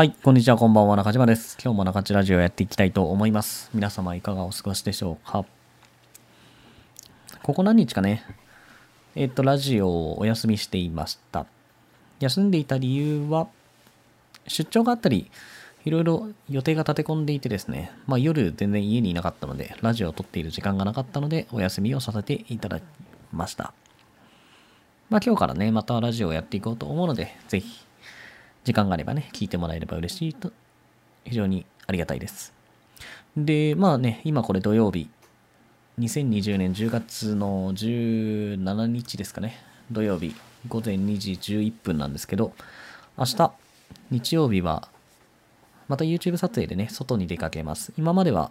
はい、こんにちは、こんばんは、中島です。今日も中地ラジオやっていきたいと思います。皆様いかがお過ごしでしょうか？ここ何日かね、えっと、ラジオをお休みしていました。休んでいた理由は、出張があったり、いろいろ予定が立て込んでいてですね、まあ夜全然家にいなかったので、ラジオを撮っている時間がなかったので、お休みをさせていただきました。まあ今日からね、またラジオをやっていこうと思うので、ぜひ、時間があればね、聞いてもらえれば嬉しいと、非常にありがたいです。で、まあね、今これ土曜日、2020年10月の17日ですかね、土曜日、午前2時11分なんですけど、明日、日曜日は、また YouTube 撮影でね、外に出かけます。今までは、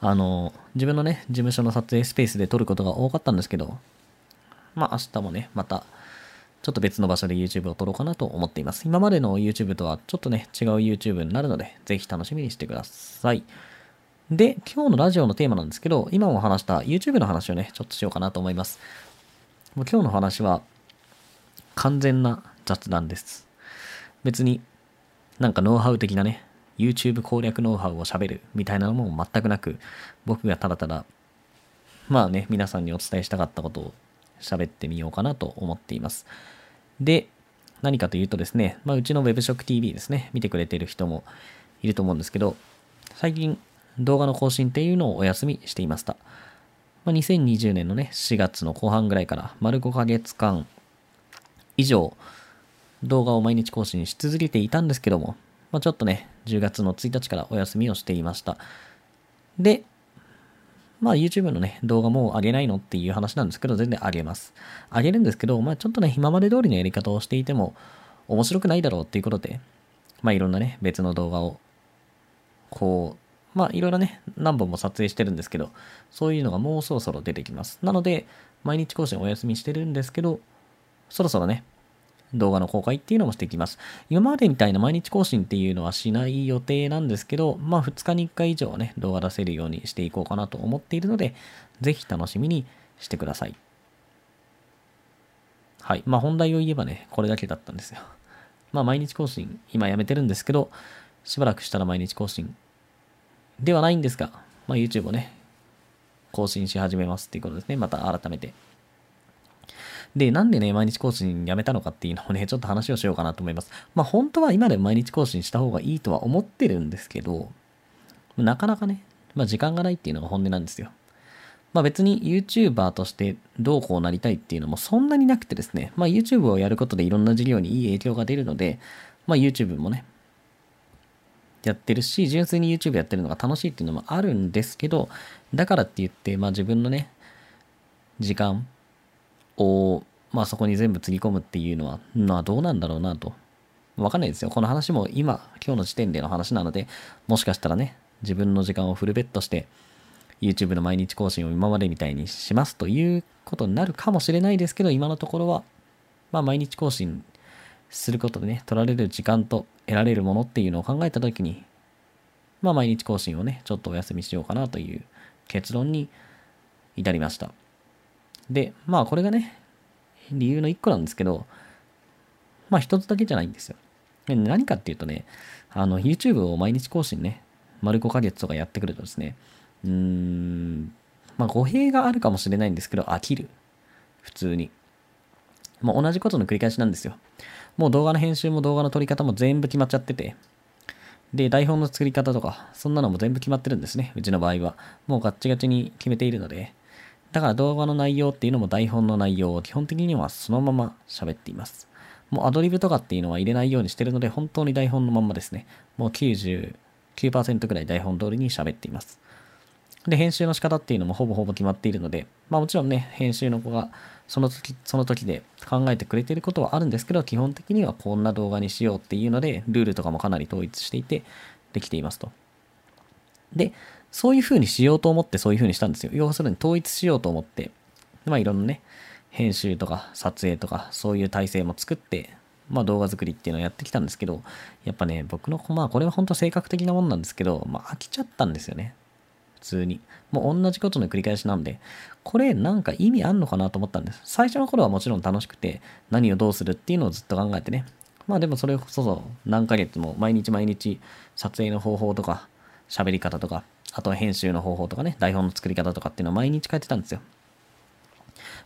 あの、自分のね、事務所の撮影スペースで撮ることが多かったんですけど、まあ明日もね、また、ちょっと別の場所で YouTube を撮ろうかなと思っています。今までの YouTube とはちょっとね、違う YouTube になるので、ぜひ楽しみにしてください。で、今日のラジオのテーマなんですけど、今も話した YouTube の話をね、ちょっとしようかなと思います。もう今日の話は、完全な雑談です。別になんかノウハウ的なね、YouTube 攻略ノウハウを喋るみたいなのも全くなく、僕がただただ、まあね、皆さんにお伝えしたかったことを喋ってみようかなと思っています。で、何かというとですね、まあ、うちの WebShockTV ですね、見てくれてる人もいると思うんですけど、最近動画の更新っていうのをお休みしていました。まあ、2020年のね、4月の後半ぐらいから丸5ヶ月間以上動画を毎日更新し続けていたんですけども、まあ、ちょっとね、10月の1日からお休みをしていました。で、まあ YouTube のね、動画もう上げないのっていう話なんですけど、全然上げます。上げるんですけど、まあちょっとね、今まで通りのやり方をしていても面白くないだろうっていうことで、まあいろんなね、別の動画を、こう、まあいろいろね、何本も撮影してるんですけど、そういうのがもうそろそろ出てきます。なので、毎日更新お休みしてるんですけど、そろそろね、動画の公開っていうのもしていきます。今までみたいな毎日更新っていうのはしない予定なんですけど、まあ2日に1回以上ね、動画出せるようにしていこうかなと思っているので、ぜひ楽しみにしてください。はい。まあ本題を言えばね、これだけだったんですよ。まあ毎日更新、今やめてるんですけど、しばらくしたら毎日更新ではないんですが、まあ YouTube をね、更新し始めますっていうことですね。また改めて。で、なんでね、毎日更新やめたのかっていうのをね、ちょっと話をしようかなと思います。まあ本当は今で毎日更新した方がいいとは思ってるんですけど、なかなかね、まあ時間がないっていうのが本音なんですよ。まあ別に YouTuber としてどうこうなりたいっていうのもそんなになくてですね、まあ YouTube をやることでいろんな事業にいい影響が出るので、まあ YouTube もね、やってるし、純粋に YouTube やってるのが楽しいっていうのもあるんですけど、だからって言って、まあ自分のね、時間を、まあそこに全部つぎ込むっていうのは、まあどうなんだろうなと。わかんないですよ。この話も今、今日の時点での話なので、もしかしたらね、自分の時間をフルベットして、YouTube の毎日更新を今までみたいにしますということになるかもしれないですけど、今のところは、まあ毎日更新することでね、取られる時間と得られるものっていうのを考えたときに、まあ毎日更新をね、ちょっとお休みしようかなという結論に至りました。で、まあこれがね、理由の一個なんですけど、まあ一つだけじゃないんですよ。で何かっていうとね、あの YouTube を毎日更新ね、丸5ヶ月とかやってくるとですね、うーん、まあ語弊があるかもしれないんですけど、飽きる。普通に。もう同じことの繰り返しなんですよ。もう動画の編集も動画の撮り方も全部決まっちゃってて、で、台本の作り方とか、そんなのも全部決まってるんですね。うちの場合は。もうガッチガチに決めているので、だから動画の内容っていうのも台本の内容を基本的にはそのまま喋っています。もうアドリブとかっていうのは入れないようにしてるので、本当に台本のまんまですね。もう99%ぐらい台本通りに喋っています。で、編集の仕方っていうのもほぼほぼ決まっているので、まあもちろんね、編集の子がその時、その時で考えてくれてることはあるんですけど、基本的にはこんな動画にしようっていうので、ルールとかもかなり統一していて、できていますと。で、そういう風にしようと思ってそういう風にしたんですよ。要するに統一しようと思って、まあいろんなね、編集とか撮影とかそういう体制も作って、まあ動画作りっていうのをやってきたんですけど、やっぱね、僕の、まあこれは本当性格的なもんなんですけど、まあ飽きちゃったんですよね。普通に。もう同じことの繰り返しなんで、これなんか意味あんのかなと思ったんです。最初の頃はもちろん楽しくて、何をどうするっていうのをずっと考えてね。まあでもそれこそ何ヶ月も毎日毎日撮影の方法とか喋り方とか、あとは編集の方法とかね、台本の作り方とかっていうのを毎日変えてたんですよ。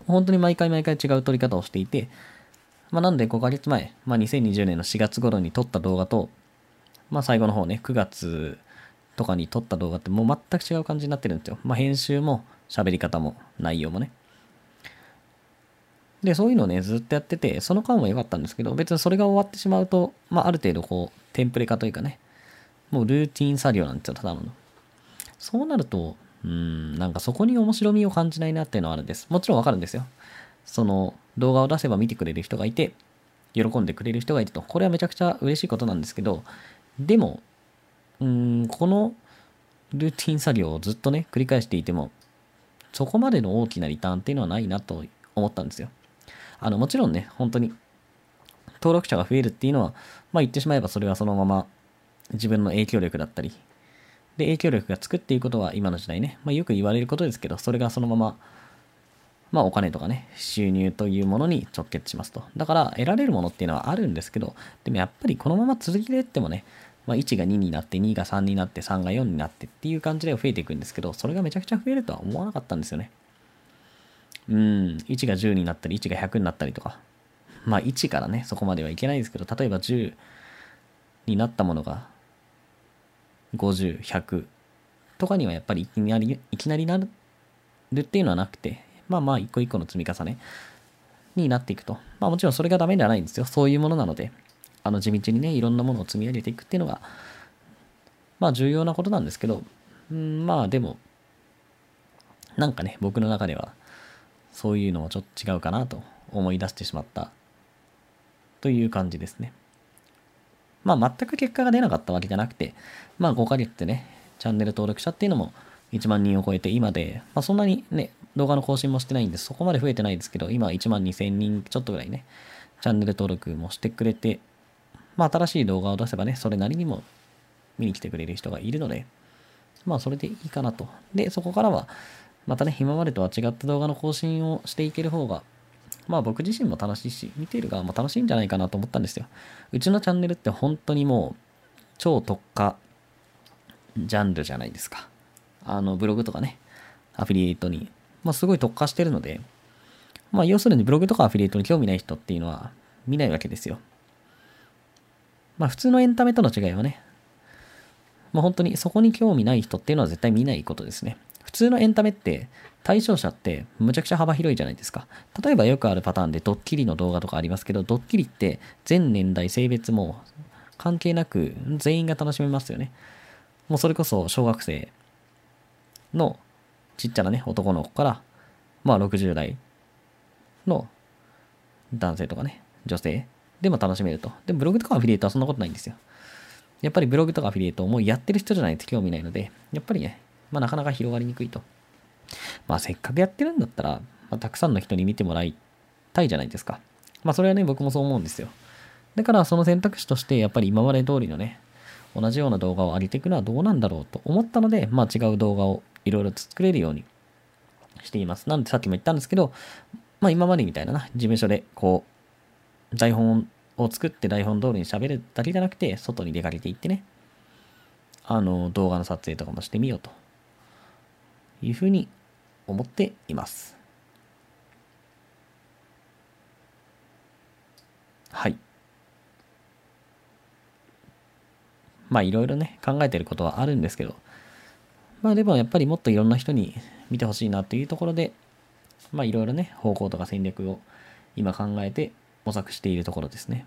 本当に毎回毎回違う撮り方をしていて、まあなんで5ヶ月前、まあ2020年の4月頃に撮った動画と、まあ最後の方ね、9月とかに撮った動画ってもう全く違う感じになってるんですよ。まあ編集も喋り方も内容もね。で、そういうのをね、ずっとやってて、その間は良かったんですけど、別にそれが終わってしまうと、まあ、ある程度こう、テンプレ化というかね、もうルーティン作業なんですよ、ただの。そうなると、うん、なんかそこに面白みを感じないなっていうのはあるんです。もちろんわかるんですよ。その動画を出せば見てくれる人がいて、喜んでくれる人がいると、これはめちゃくちゃ嬉しいことなんですけど、でも、うん、このルーティン作業をずっとね、繰り返していても、そこまでの大きなリターンっていうのはないなと思ったんですよ。あの、もちろんね、本当に、登録者が増えるっていうのは、まあ言ってしまえばそれはそのまま自分の影響力だったり、で、影響力が作っていくことは今の時代ね、まあよく言われることですけど、それがそのまま、まあお金とかね、収入というものに直結しますと。だから得られるものっていうのはあるんですけど、でもやっぱりこのまま続けていってもね、まあ、1が2になって、2が3になって、3が4になってっていう感じで増えていくんですけど、それがめちゃくちゃ増えるとは思わなかったんですよね。うん、1が10になったり、1が100になったりとか。まあ1からね、そこまではいけないですけど、例えば10になったものが50、100とかにはやっぱりいきなり、いきなりなるっていうのはなくて、まあまあ一個一個の積み重ねになっていくと。まあもちろんそれがダメではないんですよ。そういうものなので、あの地道にね、いろんなものを積み上げていくっていうのが、まあ重要なことなんですけど、うん、まあでも、なんかね、僕の中では、そういうのもちょっと違うかなと思い出してしまったという感じですね。まあ全く結果が出なかったわけじゃなくて、まあ5ヶ月でね、チャンネル登録者っていうのも1万人を超えて今で、まあそんなにね、動画の更新もしてないんで、そこまで増えてないですけど、今1万2000人ちょっとぐらいね、チャンネル登録もしてくれて、まあ新しい動画を出せばね、それなりにも見に来てくれる人がいるので、まあそれでいいかなと。で、そこからは、またね、今までとは違った動画の更新をしていける方が、まあ僕自身も楽しいし、見ている側も楽しいんじゃないかなと思ったんですよ。うちのチャンネルって本当にもう、超特化ジャンルじゃないですか。あの、ブログとかね、アフィリエイトに、まあすごい特化してるので、まあ要するにブログとかアフィリエイトに興味ない人っていうのは見ないわけですよ。まあ普通のエンタメとの違いはね、まあ本当にそこに興味ない人っていうのは絶対見ないことですね。普通のエンタメって対象者ってむちゃくちゃ幅広いじゃないですか。例えばよくあるパターンでドッキリの動画とかありますけど、ドッキリって全年代、性別も関係なく全員が楽しめますよね。もうそれこそ小学生のちっちゃなね、男の子から、まあ60代の男性とかね、女性でも楽しめると。でブログとかアフィリエイトはそんなことないんですよ。やっぱりブログとかアフィリエイトをもうやってる人じゃないと興味ないので、やっぱりね、まあ、なかなか広がりにくいと。まあ、せっかくやってるんだったら、まあ、たくさんの人に見てもらいたいじゃないですか。まあ、それはね、僕もそう思うんですよ。だから、その選択肢として、やっぱり今まで通りのね、同じような動画を上げていくのはどうなんだろうと思ったので、まあ、違う動画をいろいろ作れるようにしています。なんで、さっきも言ったんですけど、まあ、今までみたいなな、事務所で、こう、台本を作って台本通りに喋るだけじゃなくて、外に出かけていってね、あの、動画の撮影とかもしてみようというふうに思っています。はい。まあいろいろね、考えてることはあるんですけど、まあでもやっぱりもっといろんな人に見てほしいなっていうところで、まあいろいろね、方向とか戦略を今考えて模索しているところですね。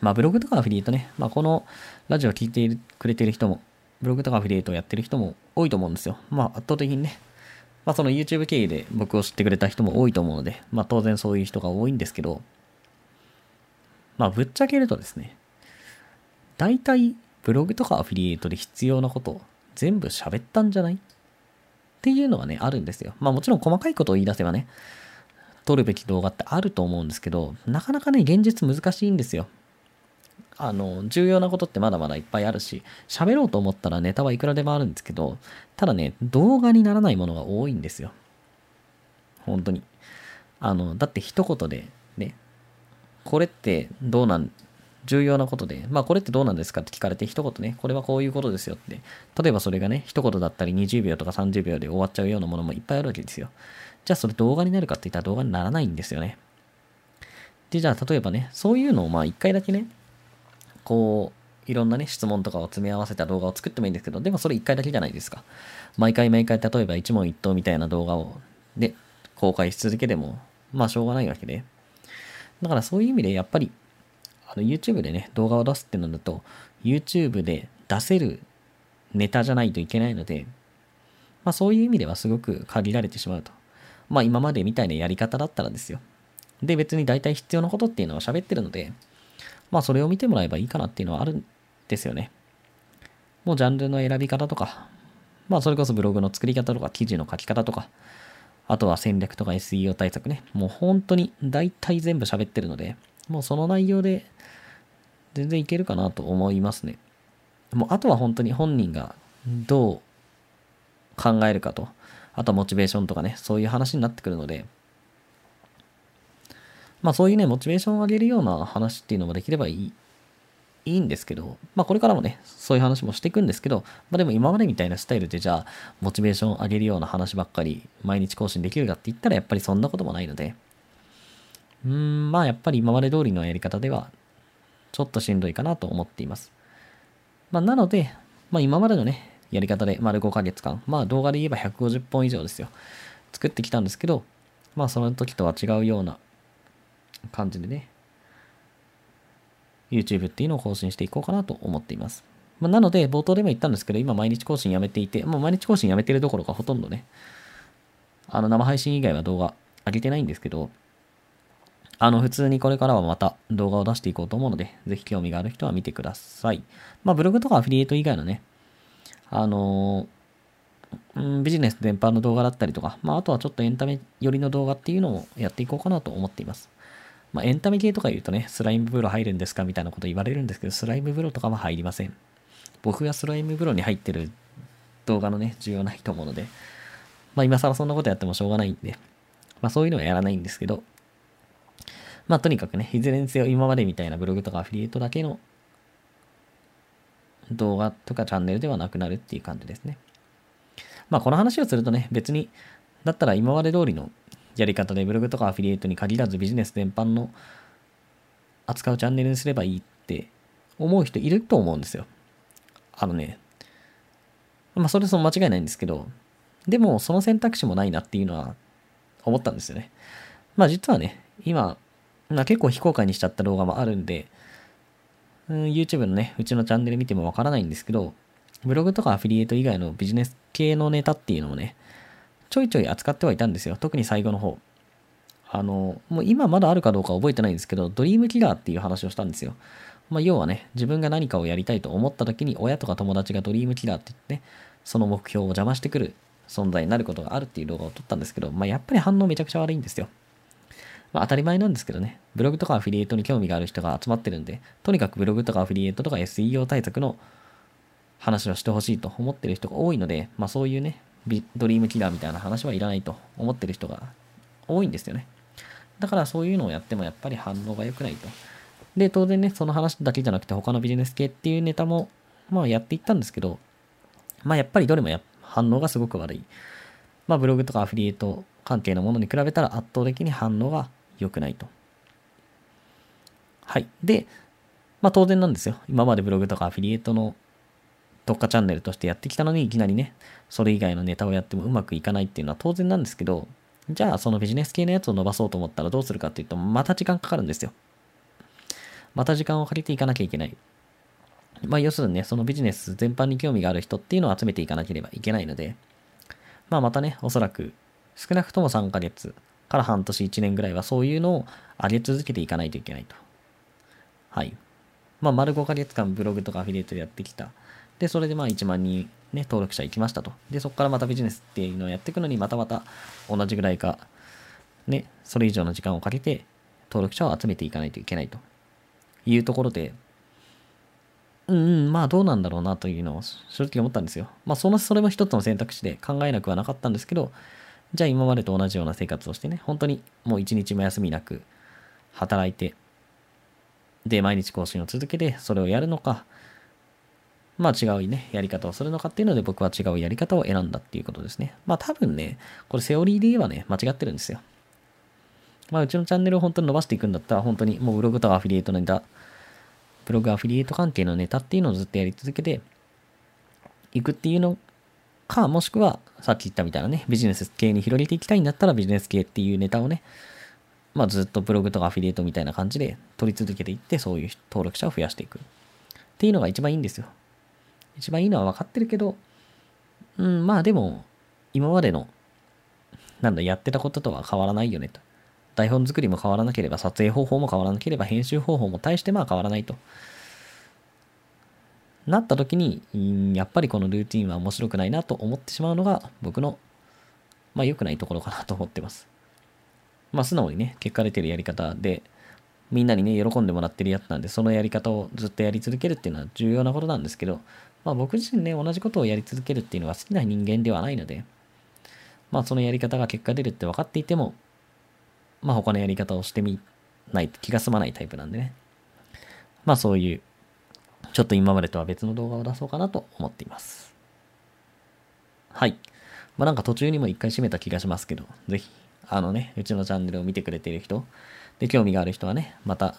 まあブログとかアフィリエイトね、まあこのラジオを聞いてくれてる人もブログとかアフィリエイトをやってる人も多いと思うんですよ。まあ圧倒的にね。まあその YouTube 経由で僕を知ってくれた人も多いと思うので、まあ当然そういう人が多いんですけど、まあぶっちゃけるとですね、大体ブログとかアフィリエイトで必要なこと全部喋ったんじゃない？っていうのがね、あるんですよ。まあもちろん細かいことを言い出せばね、撮るべき動画ってあると思うんですけど、なかなかね、現実難しいんですよ。あの、重要なことってまだまだいっぱいあるし、喋ろうと思ったらネタはいくらでもあるんですけど、ただね、動画にならないものが多いんですよ。本当に。あの、だって一言でね、これってどうなん、重要なことで、まあこれってどうなんですかって聞かれて一言ね、これはこういうことですよって。例えばそれがね、一言だったり20秒とか30秒で終わっちゃうようなものもいっぱいあるわけですよ。じゃあそれ動画になるかって言ったら動画にならないんですよね。で、じゃあ例えばね、そういうのをまあ一回だけね、こう、いろんなね、質問とかを詰め合わせた動画を作ってもいいんですけど、でもそれ一回だけじゃないですか。毎回毎回、例えば一問一答みたいな動画を、で、公開し続けても、まあしょうがないわけで。だからそういう意味で、やっぱり、あの YouTube でね、動画を出すってなると、YouTube で出せるネタじゃないといけないので、まあそういう意味ではすごく限られてしまうと。まあ今までみたいなやり方だったらですよ。で、別に大体必要なことっていうのは喋ってるので、まあそれを見てもらえばいいかなっていうのはあるんですよね。もうジャンルの選び方とか、まあそれこそブログの作り方とか記事の書き方とか、あとは戦略とか SEO 対策ね。もう本当に大体全部喋ってるので、もうその内容で全然いけるかなと思いますね。もうあとは本当に本人がどう考えるかと、あとはモチベーションとかね、そういう話になってくるので、まあそういうね、モチベーションを上げるような話っていうのもできればいいいいんですけど、まあこれからもね、そういう話もしていくんですけど、まあでも今までみたいなスタイルでじゃあ、モチベーションを上げるような話ばっかり毎日更新できるかって言ったらやっぱりそんなこともないので、うーん、まあやっぱり今まで通りのやり方では、ちょっとしんどいかなと思っています。まあなので、まあ今までのね、やり方で丸5ヶ月間、まあ動画で言えば150本以上ですよ。作ってきたんですけど、まあその時とは違うような感じでね、YouTube っていうのを更新していこうかなと思っています。まあ、なので、冒頭でも言ったんですけど、今毎日更新やめていて、もう毎日更新やめてるどころかほとんどね、あの生配信以外は動画上げてないんですけど、あの、普通にこれからはまた動画を出していこうと思うので、ぜひ興味がある人は見てください。まあ、ブログとかアフィリエイト以外のね、あのー、ビジネス全般の動画だったりとか、まあ、あとはちょっとエンタメ寄りの動画っていうのをやっていこうかなと思っています。まあ、エンタメ系とか言うとね、スライム風呂入るんですかみたいなこと言われるんですけど、スライム風呂とかは入りません。僕がスライム風呂に入ってる動画のね、重要ないと思うので、まあ今更そんなことやってもしょうがないんで、まあそういうのはやらないんですけど、まあとにかくね、いずれにせよ今までみたいなブログとかアフィリエイトだけの動画とかチャンネルではなくなるっていう感じですね。まあこの話をするとね、別に、だったら今まで通りのやり方でブログとかアフィリエイトに限らずビジネス全般の扱うチャンネルにすればいいって思う人いると思うんですよ。あのね、まあそれその間違いないんですけど、でもその選択肢もないなっていうのは思ったんですよね。まあ実はね、今、まあ、結構非公開にしちゃった動画もあるんで、うん、YouTube のね、うちのチャンネル見てもわからないんですけど、ブログとかアフィリエイト以外のビジネス系のネタっていうのをね、ちょいちょい扱ってはいたんですよ。特に最後の方。あの、もう今まだあるかどうか覚えてないんですけど、ドリームキラーっていう話をしたんですよ。まあ、要はね、自分が何かをやりたいと思った時に、親とか友達がドリームキラーって言ってね、その目標を邪魔してくる存在になることがあるっていう動画を撮ったんですけど、まあ、やっぱり反応めちゃくちゃ悪いんですよ。まあ、当たり前なんですけどね、ブログとかアフィリエイトに興味がある人が集まってるんで、とにかくブログとかアフィリエイトとか SEO 対策の話をしてほしいと思ってる人が多いので、まあそういうね、ドリームキラーみたいな話はいらないと思ってる人が多いんですよね。だからそういうのをやってもやっぱり反応が良くないと。で、当然ね、その話だけじゃなくて他のビジネス系っていうネタも、まあやっていったんですけど、まあやっぱりどれもや反応がすごく悪い。まあブログとかアフィリエイト関係のものに比べたら圧倒的に反応が良くないと。はい。で、まあ当然なんですよ。今までブログとかアフィリエイトの特化チャンネルとしてやってきたのに、いきなりね、それ以外のネタをやってもうまくいかないっていうのは当然なんですけど、じゃあそのビジネス系のやつを伸ばそうと思ったらどうするかっていうと、また時間かかるんですよ。また時間をかけていかなきゃいけない。まあ要するにね、そのビジネス全般に興味がある人っていうのを集めていかなければいけないので、まあまたね、おそらく少なくとも3ヶ月から半年1年ぐらいはそういうのを上げ続けていかないといけないと。はい。まあ丸5ヶ月間ブログとかアフィリエイトでやってきたで、それでまあ1万人ね、登録者行きましたと。で、そこからまたビジネスっていうのをやっていくのに、またまた同じぐらいか、ね、それ以上の時間をかけて登録者を集めていかないといけないというところで、うんうん、まあどうなんだろうなというのを正直思ったんですよ。まあその、それも一つの選択肢で考えなくはなかったんですけど、じゃあ今までと同じような生活をしてね、本当にもう一日も休みなく働いて、で、毎日更新を続けて、それをやるのか、まあ違うね、やり方をするのかっていうので僕は違うやり方を選んだっていうことですね。まあ多分ね、これセオリーで言えばね、間違ってるんですよ。まあうちのチャンネルを本当に伸ばしていくんだったら、本当にもうブログとかアフィリエイトのネタ、ブログアフィリエイト関係のネタっていうのをずっとやり続けていくっていうのか、もしくはさっき言ったみたいなね、ビジネス系に広げていきたいんだったらビジネス系っていうネタをね、まあずっとブログとかアフィリエイトみたいな感じで取り続けていって、そういう登録者を増やしていく。っていうのが一番いいんですよ。一番いいのは分かってるけど、うん、まあでも、今までの、なんだ、やってたこととは変わらないよねと。台本作りも変わらなければ、撮影方法も変わらなければ、編集方法も大してまあ変わらないと。なった時に、やっぱりこのルーティンは面白くないなと思ってしまうのが、僕の、まあ良くないところかなと思ってます。まあ素直にね、結果出てるやり方で、みんなにね、喜んでもらってるやつなんで、そのやり方をずっとやり続けるっていうのは重要なことなんですけど、まあ僕自身ね、同じことをやり続けるっていうのが好きな人間ではないので、まあそのやり方が結果出るって分かっていても、まあ他のやり方をしてみないと気が済まないタイプなんでね。まあそういう、ちょっと今までとは別の動画を出そうかなと思っています。はい。まあなんか途中にも一回閉めた気がしますけど、ぜひ、あのね、うちのチャンネルを見てくれている人、で、興味がある人はね、また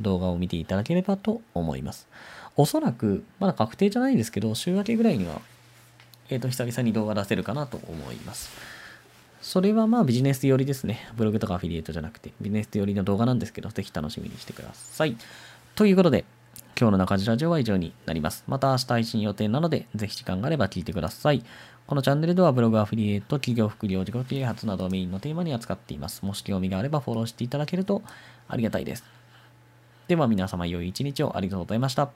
動画を見ていただければと思います。おそらく、まだ確定じゃないですけど、週明けぐらいには、えっ、ー、と、久々に動画出せるかなと思います。それはまあビジネス寄りですね。ブログとかアフィリエイトじゃなくて、ビジネス寄りの動画なんですけど、ぜひ楽しみにしてください。ということで、今日の中地ラジオは以上になります。また明日配信予定なので、ぜひ時間があれば聞いてください。このチャンネルではブログアフィリエイト、企業副業、自己啓発などをメインのテーマに扱っています。もし興味があればフォローしていただけるとありがたいです。では皆様良い一日をありがとうございました。